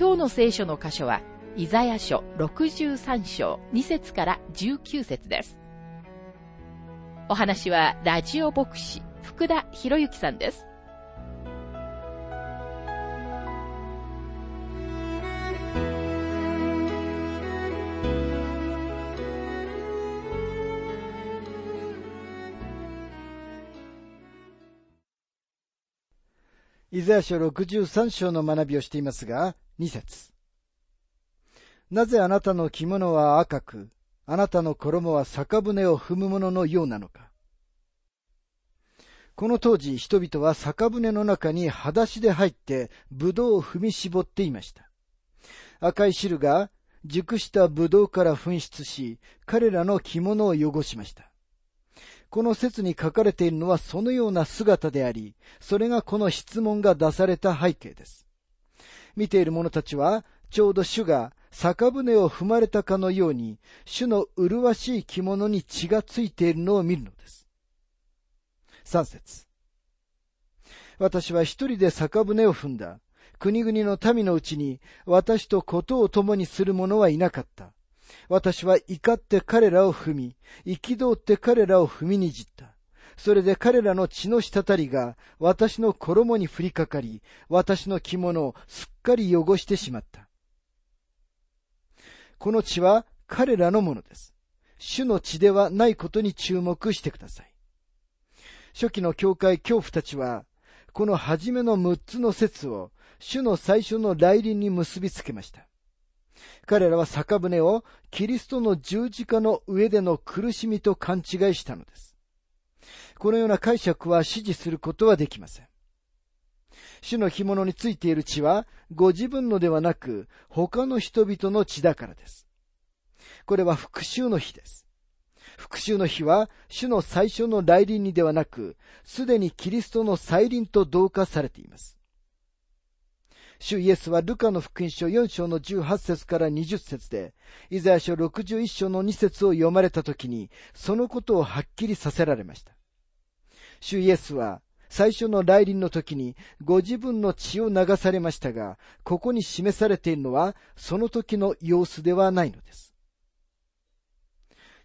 今日の聖書の箇所は、イザヤ書63章2節から19節です。お話は、ラジオ牧師、福田博之さんです。イザヤ書63章の学びをしていますが、2節なぜあなたの着物は赤く、あなたの衣は酒舟を踏むもののようなのか。この当時、人々は酒舟の中に裸足で入って、葡萄を踏み絞っていました。赤い汁が熟した葡萄から噴出し、彼らの着物を汚しました。この説に書かれているのはそのような姿であり、それがこの質問が出された背景です。見ている者たちは、ちょうど主が酒舟を踏まれたかのように、主の麗しい着物に血がついているのを見るのです。三節私は一人で酒舟を踏んだ。国々の民のうちに私とことを共にする者はいなかった。私は怒って彼らを踏み、憤って彼らを踏みにじった。それで彼らの血の滴りが私の衣に降りかかり、私の着物をすっかり汚してしまった。この血は彼らのものです。主の血ではないことに注目してください。初期の教会恐怖たちは、この初めの6つの説を主の最初の来臨に結びつけました。彼らは酒舟をキリストの十字架の上での苦しみと勘違いしたのです。このような解釈は支持することはできません。主の干物についている血は、ご自分のではなく、他の人々の血だからです。これは復讐の日です。復讐の日は、主の最初の来臨にではなく、すでにキリストの再臨と同化されています。主イエスはルカの福音書4章の18節から20節で、イザヤ書61章の2節を読まれたときに、そのことをはっきりさせられました。主イエスは最初の来臨の時にご自分の血を流されましたが、ここに示されているのはその時の様子ではないのです。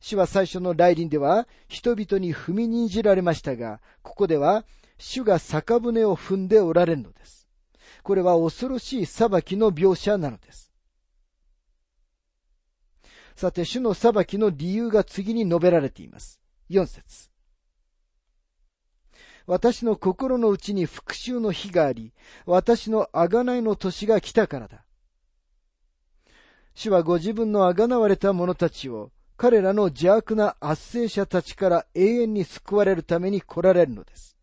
主は最初の来臨では人々に踏みにじられましたが、ここでは主が酒舟を踏んでおられるのです。これは恐ろしい裁きの描写なのです。さて、主の裁きの理由が次に述べられています。4節私の心の内に復讐の日があり、私の贖いの年が来たからだ。主はご自分の贖われた者たちを、彼らの邪悪な圧政者たちから永遠に救われるために来られるのです。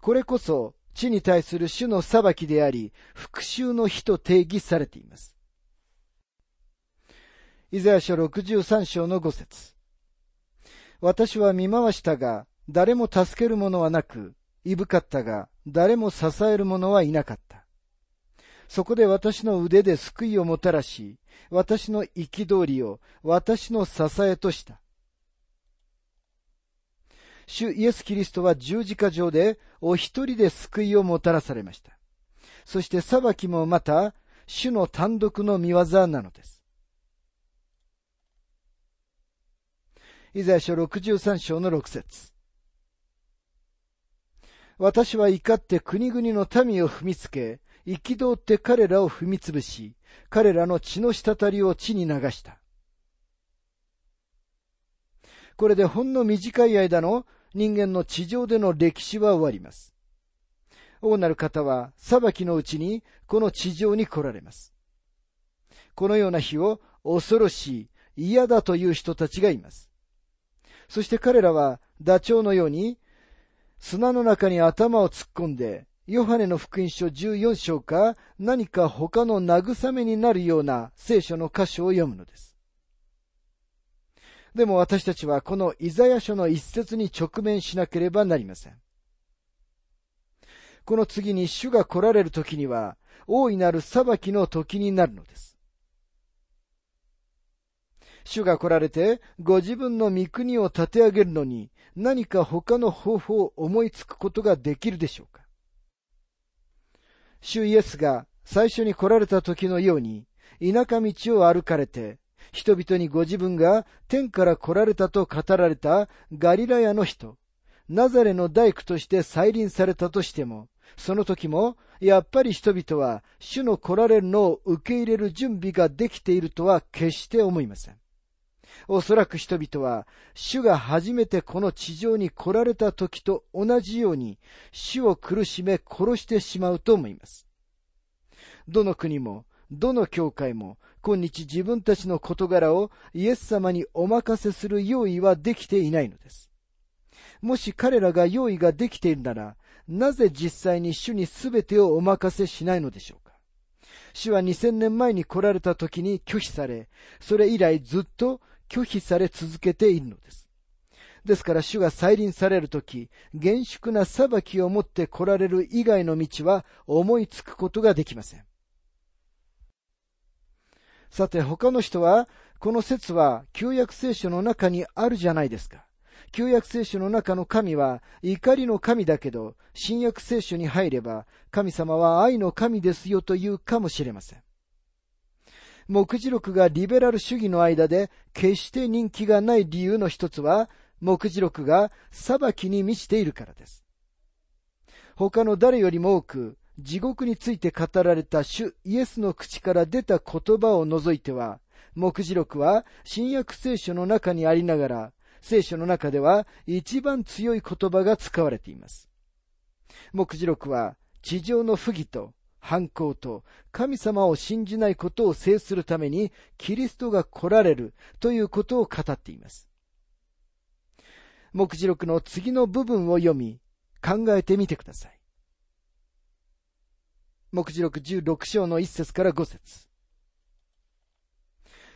これこそ、地に対する主の裁きであり、復讐の日と定義されています。イザヤ書63章の5節私は見回したが、誰も助ける者はなく、いぶかったが、誰も支える者はいなかった。そこで私の腕で救いをもたらし、私の憤りを私の支えとした。主イエス・キリストは十字架上でお一人で救いをもたらされました。そして裁きもまた主の単独の見業なのです。イザヤ書63章の6節私は怒って国々の民を踏みつけ、憤って彼らを踏みつぶし、彼らの血の滴りを地に流した。これでほんの短い間の人間の地上での歴史は終わります。王なる方は裁きのうちにこの地上に来られます。このような日を恐ろしい、嫌だという人たちがいます。そして彼らはダチョウのように砂の中に頭を突っ込んで、ヨハネの福音書14章か何か他の慰めになるような聖書の箇所を読むのです。でも私たちはこのイザヤ書の一節に直面しなければなりません。この次に主が来られる時には大いなる裁きの時になるのです。主が来られてご自分の御国を立て上げるのに何か他の方法を思いつくことができるでしょうか主イエスが最初に来られた時のように田舎道を歩かれて人々にご自分が天から来られたと語られたガリラヤの人、ナザレの大工として再臨されたとしても、その時も、やっぱり人々は主の来られるのを受け入れる準備ができているとは決して思いません。おそらく人々は、主が初めてこの地上に来られた時と同じように、主を苦しめ殺してしまうと思います。どの国も、どの教会も、今日自分たちの事柄をイエス様にお任せする用意はできていないのです。もし彼らが用意ができているなら、なぜ実際に主に全てをお任せしないのでしょうか主は2000年前に来られた時に拒否され、それ以来ずっと拒否され続けているのです。ですから主が再臨されるとき、厳粛な裁きを持って来られる以外の道は思いつくことができません。さて他の人は、この説は旧約聖書の中にあるじゃないですか。旧約聖書の中の神は怒りの神だけど、新約聖書に入れば神様は愛の神ですよと言うかもしれません。目次録がリベラル主義の間で決して人気がない理由の一つは、目次録が裁きに満ちているからです。他の誰よりも多く、地獄について語られた主イエスの口から出た言葉を除いては、目次録は新約聖書の中にありながら、聖書の中では一番強い言葉が使われています。目次録は地上の不義と反抗と神様を信じないことを制するためにキリストが来られるということを語っています。目次録の次の部分を読み、考えてみてください。目次録16章の1節から5節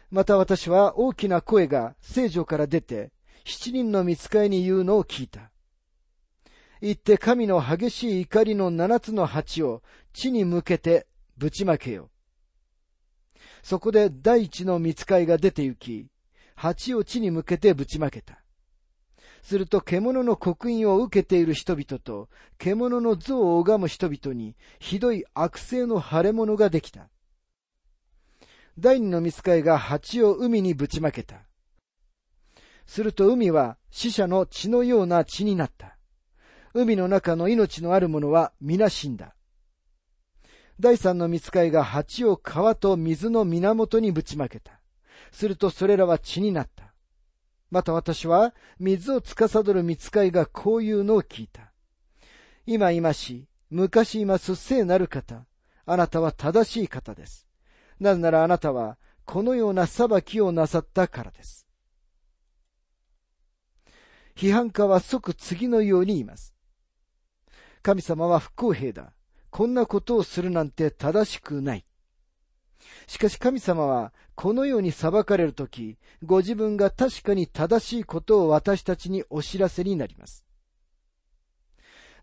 また私は大きな声が聖女から出て、七人の見つかいに言うのを聞いた。言って神の激しい怒りの七つの鉢を地に向けてぶちまけよ。そこで第一の見つかいが出て行き、鉢を地に向けてぶちまけた。すると獣の刻印を受けている人々と獣の像を拝む人々にひどい悪性の腫れ物ができた。第二の見つかいが蜂を海にぶちまけた。すると海は死者の血のような血になった。海の中の命のあるものは皆死んだ。第三の見つかいが蜂を川と水の源にぶちまけた。するとそれらは血になった。また私は水を司る見つかいがこういうのを聞いた。今今し、昔います聖なる方。あなたは正しい方です。なぜならあなたはこのような裁きをなさったからです。批判家は即次のように言います。神様は不公平だ。こんなことをするなんて正しくない。しかし神様はこのように裁かれるとき、ご自分が確かに正しいことを私たちにお知らせになります。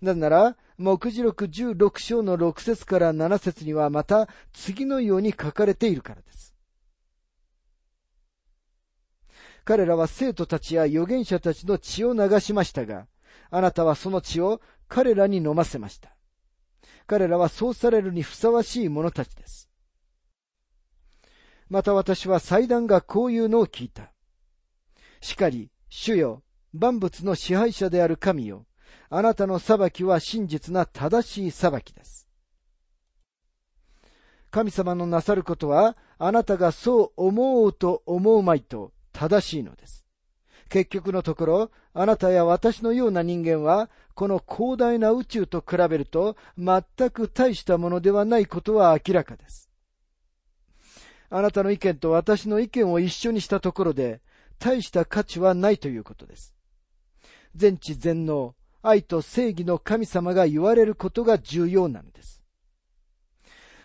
なぜなら、目次録16章の6節から7節にはまた次のように書かれているからです。彼らは生徒たちや預言者たちの血を流しましたが、あなたはその血を彼らに飲ませました。彼らはそうされるにふさわしい者たちです。また私は祭壇がこういうのを聞いた。しかり、主よ、万物の支配者である神よ、あなたの裁きは真実な正しい裁きです。神様のなさることは、あなたがそう思おうと思うまいと正しいのです。結局のところ、あなたや私のような人間は、この広大な宇宙と比べると、全く大したものではないことは明らかです。あなたの意見と私の意見を一緒にしたところで、大した価値はないということです。全知全能、愛と正義の神様が言われることが重要なのです。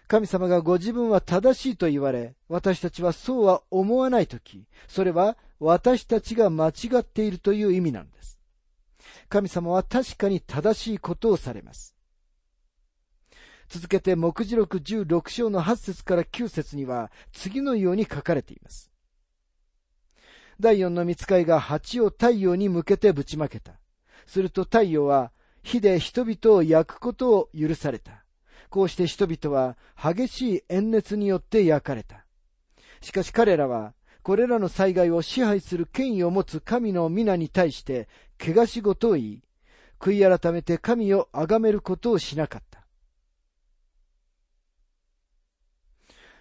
神様がご自分は正しいと言われ、私たちはそうは思わないとき、それは私たちが間違っているという意味なのです。神様は確かに正しいことをされます。続けて、目次録16章の8節から9節には、次のように書かれています。第四の見つかいが蜂を太陽に向けてぶちまけた。すると太陽は火で人々を焼くことを許された。こうして人々は激しい炎熱によって焼かれた。しかし彼らは、これらの災害を支配する権威を持つ神の皆に対して、怪我し事を言い、悔い改めて神を崇めることをしなかった。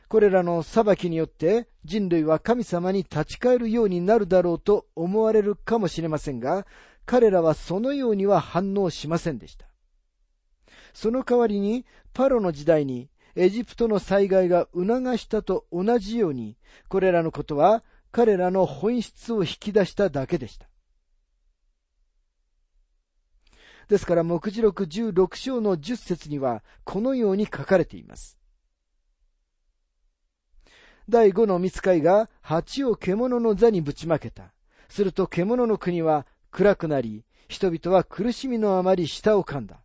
これらの裁きによって人類は神様に立ち返るようになるだろうと思われるかもしれませんが、彼らはそのようには反応しませんでした。その代わりに、パロの時代にエジプトの災害が促したと同じように、これらのことは彼らの本質を引き出しただけでした。ですから、目次録16章の10節には、このように書かれています。第五の見つかいが蜂を獣の座にぶちまけた。すると獣の国は暗くなり、人々は苦しみのあまり舌を噛んだ。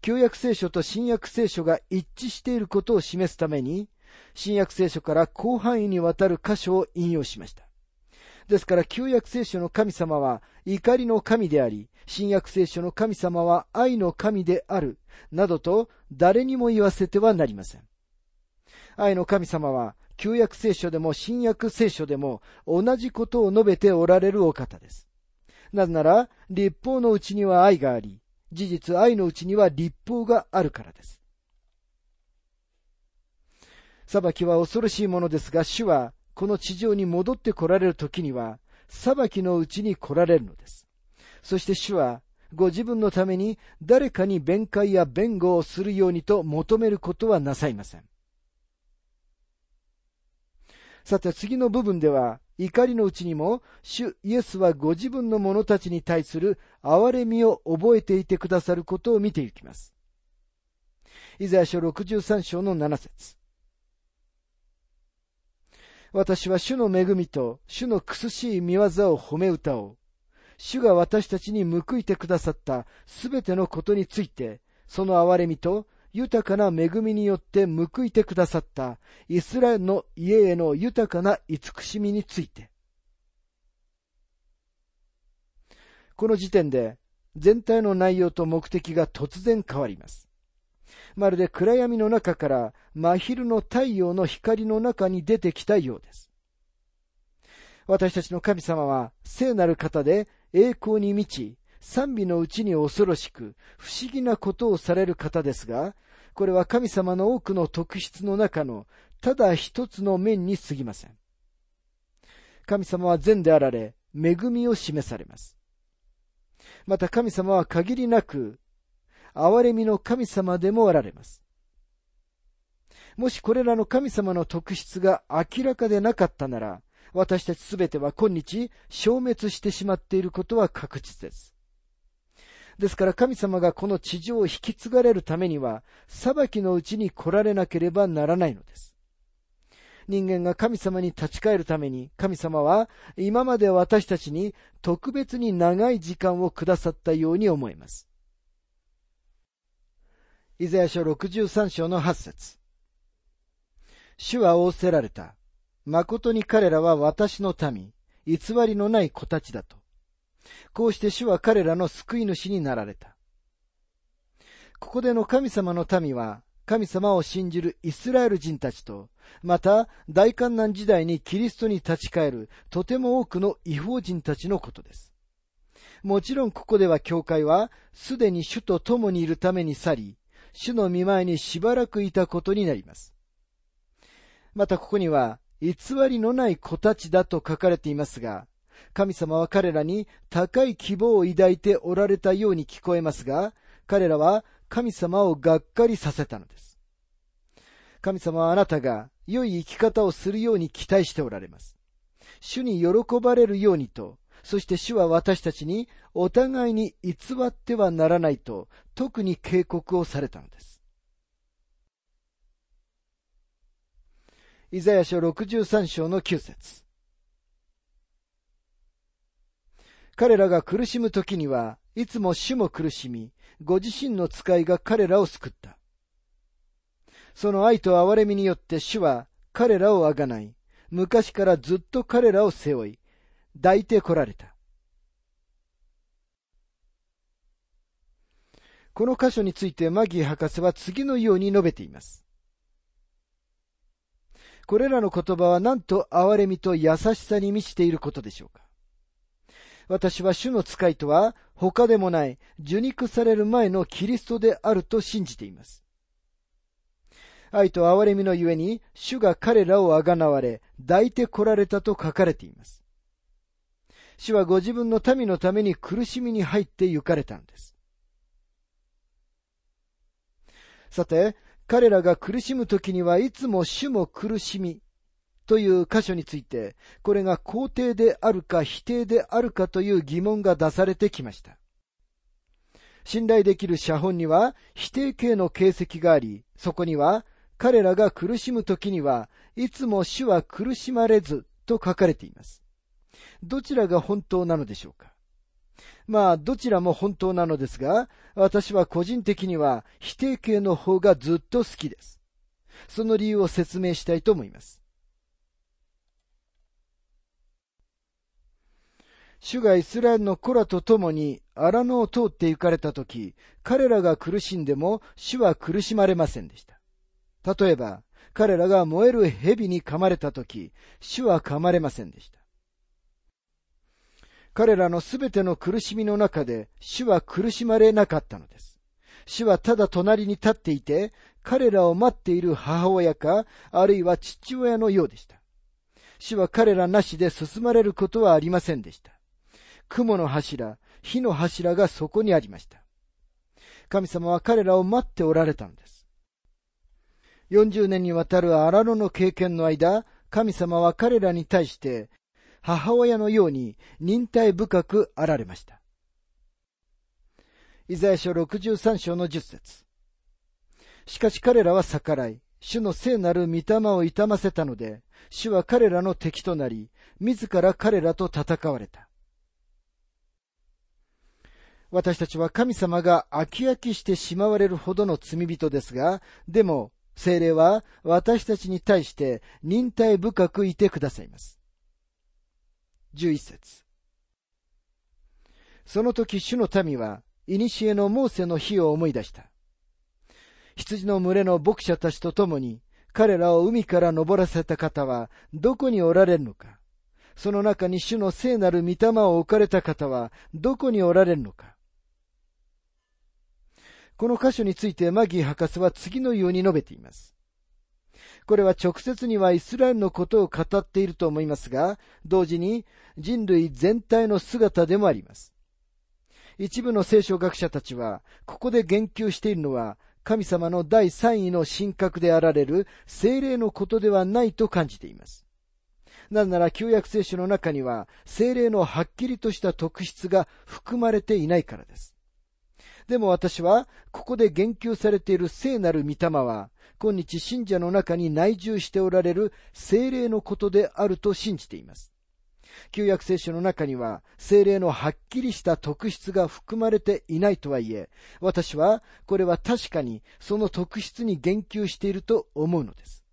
旧約聖書と新約聖書が一致していることを示すために、新約聖書から広範囲にわたる箇所を引用しました。ですから旧約聖書の神様は怒りの神であり、新約聖書の神様は愛の神である、などと誰にも言わせてはなりません。愛の神様は旧約聖書でも新約聖書でも同じことを述べておられるお方です。なぜなら、立法のうちには愛があり、事実愛のうちには立法があるからです。裁きは恐ろしいものですが、主はこの地上に戻って来られる時には、裁きのうちに来られるのです。そして主は、ご自分のために誰かに弁解や弁護をするようにと求めることはなさいません。さて次の部分では、怒りのうちにも、主イエスはご自分の者たちに対する憐れみを覚えていてくださることを見ていきます。イザヤ書63章の7節私は主の恵みと主の苦しい見業を褒め歌おう。主が私たちに報いてくださったすべてのことについて、その憐れみと豊かな恵みによって報いてくださったイスラエルの家への豊かな慈しみについて。この時点で全体の内容と目的が突然変わります。まるで暗闇の中から真昼の太陽の光の中に出てきたようです。私たちの神様は聖なる方で栄光に満ち、賛美のうちに恐ろしく、不思議なことをされる方ですが、これは神様の多くの特質の中のただ一つの面に過ぎません。神様は善であられ、恵みを示されます。また神様は限りなく、憐れみの神様でもあられます。もしこれらの神様の特質が明らかでなかったなら、私たちすべては今日消滅してしまっていることは確実です。ですから神様がこの地上を引き継がれるためには、裁きのうちに来られなければならないのです。人間が神様に立ち返るために、神様は今まで私たちに特別に長い時間をくださったように思います。イザヤ書63章の8節主は仰せられた。誠に彼らは私の民、偽りのない子たちだと。こうして主は彼らの救い主になられた。ここでの神様の民は、神様を信じるイスラエル人たちと、また大観難時代にキリストに立ち返るとても多くの違法人たちのことです。もちろんここでは教会はすでに主と共にいるために去り、主の見前にしばらくいたことになります。またここには偽りのない子たちだと書かれていますが、神様は彼らに高い希望を抱いておられたように聞こえますが、彼らは神様をがっかりさせたのです。神様はあなたが良い生き方をするように期待しておられます。主に喜ばれるようにと、そして主は私たちにお互いに偽ってはならないと特に警告をされたのです。イザヤ書63章の9節彼らが苦しむ時には、いつも主も苦しみ、ご自身の使いが彼らを救った。その愛と憐れみによって主は彼らをあがない、昔からずっと彼らを背負い、抱いて来られた。この箇所についてマギー博士は次のように述べています。これらの言葉はなんと憐れみと優しさに満ちていることでしょうか？私は主の使いとは他でもない受肉される前のキリストであると信じています。愛と憐れみのゆえに主が彼らをあがなわれ抱いて来られたと書かれています。主はご自分の民のために苦しみに入って行かれたのです。さて、彼らが苦しむ時にはいつも主も苦しみという箇所について、これが肯定であるか否定であるかという疑問が出されてきました。信頼できる写本には否定形の形跡があり、そこには彼らが苦しむ時にはいつも主は苦しまれずと書かれています。どちらが本当なのでしょうか？まあ、どちらも本当なのですが、私は個人的には否定形の方がずっと好きです。その理由を説明したいと思います。主がイスラエルの子らと共に荒野を通って行かれたとき、彼らが苦しんでも主は苦しまれませんでした。例えば、彼らが燃える蛇に噛まれたとき、主は噛まれませんでした。彼らのすべての苦しみの中で主は苦しまれなかったのです。主はただ隣に立っていて、彼らを待っている母親か、あるいは父親のようでした。主は彼らなしで進まれることはありませんでした。雲の柱、火の柱がそこにありました。神様は彼らを待っておられたのです。40年にわたる荒野の経験の間、神様は彼らに対して母親のように忍耐深くあられました。イザヤ書63章の10節しかし彼らは逆らい、主の聖なる御霊を痛ませたので、主は彼らの敵となり、自ら彼らと戦われた。私たちは神様が飽き飽きしてしまわれるほどの罪人ですが、でも、精霊は私たちに対して忍耐深くいてくださいます。11節その時主の民は、古のモーセの日を思い出した。羊の群れの牧者たちと共に、彼らを海から登らせた方は、どこにおられるのか。その中に主の聖なる御霊を置かれた方は、どこにおられるのか。この箇所についてマギー博士は次のように述べています。これは直接にはイスラエルのことを語っていると思いますが、同時に人類全体の姿でもあります。一部の聖書学者たちは、ここで言及しているのは、神様の第三位の神格であられる精霊のことではないと感じています。なぜなら旧約聖書の中には精霊のはっきりとした特質が含まれていないからです。でも私は、ここで言及されている聖なる御霊は、今日信者の中に内住しておられる精霊のことであると信じています。旧約聖書の中には精霊のはっきりした特質が含まれていないとはいえ、私はこれは確かにその特質に言及していると思うのです。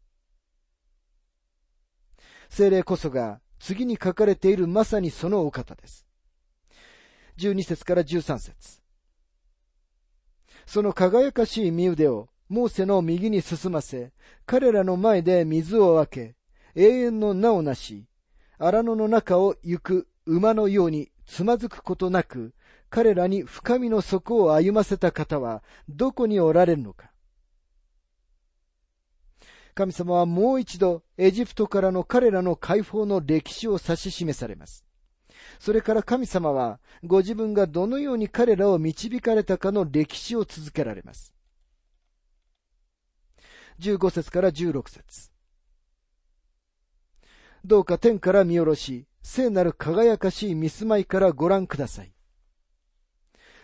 精霊こそが次に書かれているまさにそのお方です。12節から13節その輝かしい身腕をモーセの右に進ませ、彼らの前で水を分け、永遠の名をなし、荒野の中を行く馬のようにつまずくことなく、彼らに深みの底を歩ませた方はどこにおられるのか。神様はもう一度エジプトからの彼らの解放の歴史を指し示されます。それから神様はご自分がどのように彼らを導かれたかの歴史を続けられます。15節から16節どうか天から見下ろし、聖なる輝かしい見住まいからご覧ください。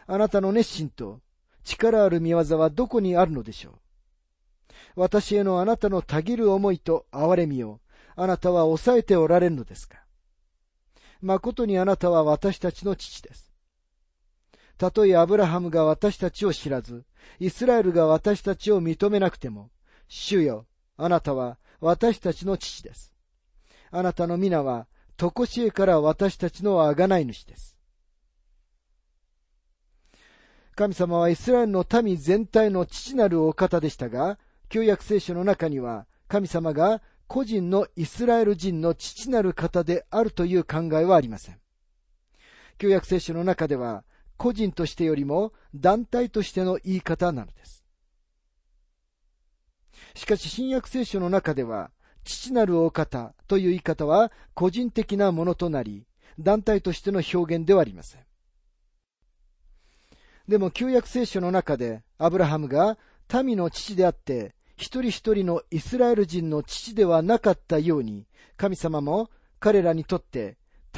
あなたの熱心と力ある見業はどこにあるのでしょう私へのあなたのたぎる思いと憐れみをあなたは抑えておられるのですか誠にあなたは私たちの父です。たとえアブラハムが私たちを知らず、イスラエルが私たちを認めなくても、主よ、あなたは私たちの父です。あなたの皆は、とこしえから私たちのあがない主です。神様はイスラエルの民全体の父なるお方でしたが、旧約聖書の中には、神様が個人のイスラエル人の父なる方であるという考えはありません。旧約聖書の中では、個人としてよりも団体としての言い方なのです。しかし新約聖書の中では、父なるお方という言い方は個人的なものとなり、団体としての表現ではありません。でも旧約聖書の中でアブラハムが民の父であって一人一人のイスラエル人の父ではなかったように神様も彼らにとって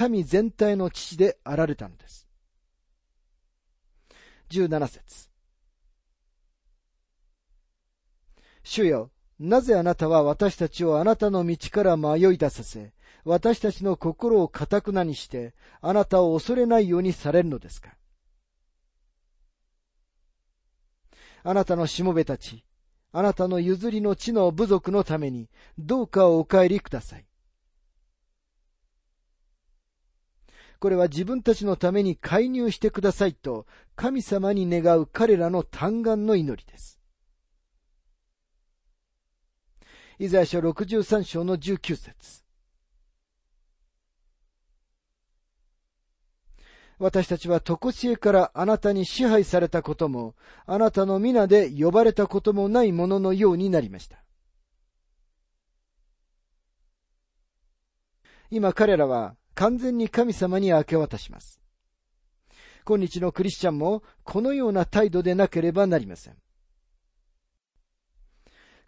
民全体の父であられたのです。17節主よ、なぜあなたは私たちをあなたの道から迷い出させ、私たちの心をかたくなにして、あなたを恐れないようにされるのですか？あなたのしもべたち、あなたの譲りの地の部族のために、どうかお帰りください。これは自分たちのために介入してくださいと神様に願う彼らの嘆願の祈りです。イザヤ書63章の19節私たちは常しえからあなたに支配されたことも、あなたの皆で呼ばれたこともないもののようになりました。今彼らは完全に神様に明け渡します。今日のクリスチャンもこのような態度でなければなりません。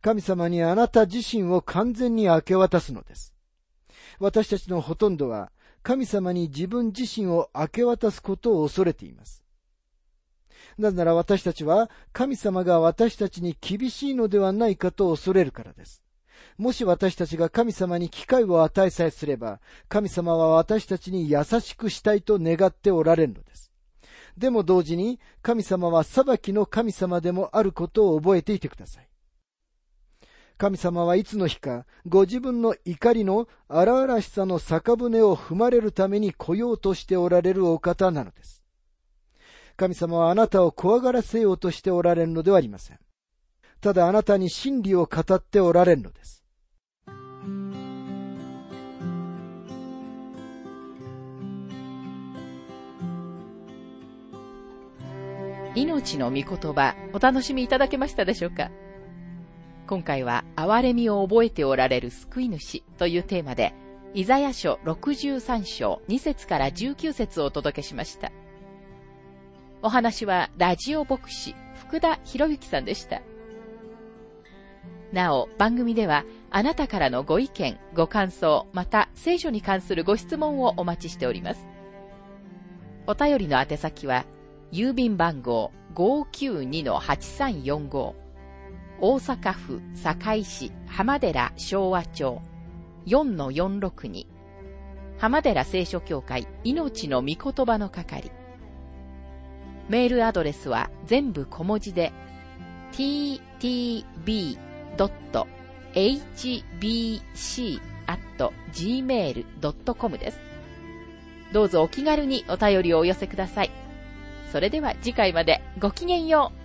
神様にあなた自身を完全に明け渡すのです。私たちのほとんどは神様に自分自身を明け渡すことを恐れています。なぜなら私たちは神様が私たちに厳しいのではないかと恐れるからです。もし私たちが神様に機会を与えさえすれば、神様は私たちに優しくしたいと願っておられるのです。でも同時に、神様は裁きの神様でもあることを覚えていてください。神様はいつの日か、ご自分の怒りの荒々しさの酒舟を踏まれるために来ようとしておられるお方なのです。神様はあなたを怖がらせようとしておられるのではありません。ただあなたに真理を語っておられるのです。命の御言葉、お楽しみいただけましたでしょうか？今回は、憐れみを覚えておられる救い主というテーマで、イザヤ書63章2節から19節をお届けしました。お話は、ラジオ牧師、福田博之さんでした。なお、番組では、あなたからのご意見、ご感想、また聖書に関するご質問をお待ちしております。お便りの宛先は、郵便番号592-8345大阪府堺市浜寺昭和町4-462浜寺聖書協会命の御言葉の係メールアドレスは全部小文字で ttb.hbc.gmail.com です。どうぞお気軽にお便りをお寄せください。それでは次回までごきげんよう。